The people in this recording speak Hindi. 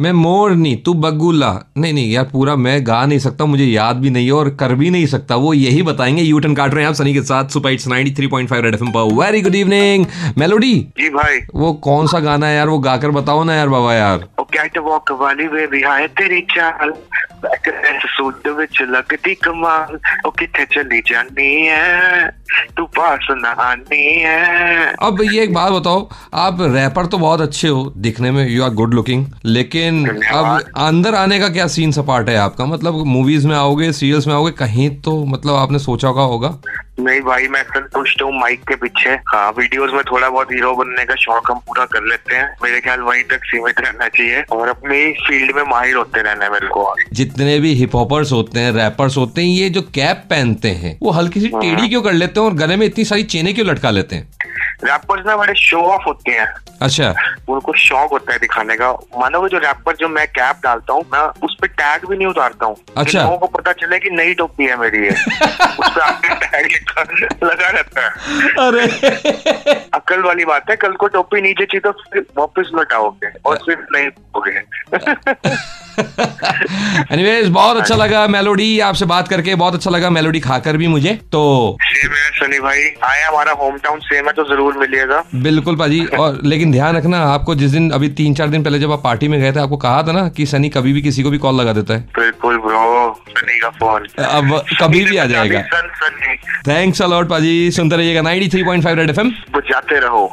मैं मोर मोरनी तू बगुला। नहीं नहीं यार पूरा मैं गा नहीं सकता मुझे याद भी नहीं है और कर भी नहीं सकता वो यही बताएँगे। यूटन काट रहे हैं आप सनी के साथ सुपर हिट्स 93.5 रेड एफएम पर वेरी गुड इवनिंग मेलोडी जी भाई। वो कौन सा गाना है यार? वो गाकर बताओ ना यार बाबा यार। ਉਹ ਕੈਟ ਵਾਕ ਵਾਲੀ ਬੇਬੀ ਹਾਏ ਤੇਰੀ ਚਾਲ ਬੈਕ ਡੈਂਸ ਸੂਟ ਵਿੱਚ ਲੱਗਦੀ ਕਮਾਲ ਉਹ ਕਿੱਥੇ ਚਲੀ ਜਾਨੀ ਐ ਤੂੰ ਪਾਸ ਨਾ ਆਨੀ ਐ अब ये एक बात बताओ आप रैपर तो बहुत अच्छे हो दिखने में यू आर गुड लुकिंग लेकिन धन्यवाद। अब अंदर आने का क्या सीन सपाट है आपका मतलब मूवीज में आओगे सीरियल्स में आओगे कहीं तो मतलब आपने सोचा होगा होगा नहीं भाई मैं संतुष्ट हूँ माइक के पीछे। हाँ वीडियोस में थोड़ा बहुत हीरो बनने का शौक हम पूरा कर लेते हैं। मेरे ख्याल वहीं तक सीमित रहना चाहिए और अपने फ़ील्ड में माहिर होते रहना है मेरे को जितने भी हिप हॉपर्स होते हैं रैपर्स होते हैं ये जो कैप पहनते हैं वो हल्की सी टेढ़ी क्यों कर लेते हैं और गले में इतनी सारी चेने क्यों लटका लेते हैं? रैपर्स ना बड़े शो ऑफ़ होते हैं। अच्छा। उनको शौक होता है दिखाने का। मानो वो जो रैपर जो मैं कैप डालता हूँ मैं उस पर टैग भी नहीं उतारता हूँ। अच्छा। लोगों को पता चले कि नई टोपी है मेरी ये। उस पर आपके टैग लगा रहता है। अरे। अकल वाली बात है कल को टोपी नीचे चाहिए तो फिर वापस लौटाओगे और फिर नहीं होगे एनीवेज बहुत अच्छा लगा मेलोडी आपसे बात करके बहुत अच्छा लगा मेलोडी खाकर भी मुझे तो सनी भाई। आए हमारा होम टाउन सेम है तो ज़रूर मिलिएगा। बिल्कुल पाजी और लेकिन ध्यान रखना आपको जिस दिन अभी तीन चार दिन पहले जब आप पार्टी में गए थे आपको कहा था ना कि सनी कभी भी किसी को भी कॉल लगा देता है। बिल्कुल ब्रो सनी का फ़ोन अब कभी भी आ जाएगा। थैंक्स अलॉट पाजी सुनते रहिएगा 93.5 रेड एफएम बजाते रहो।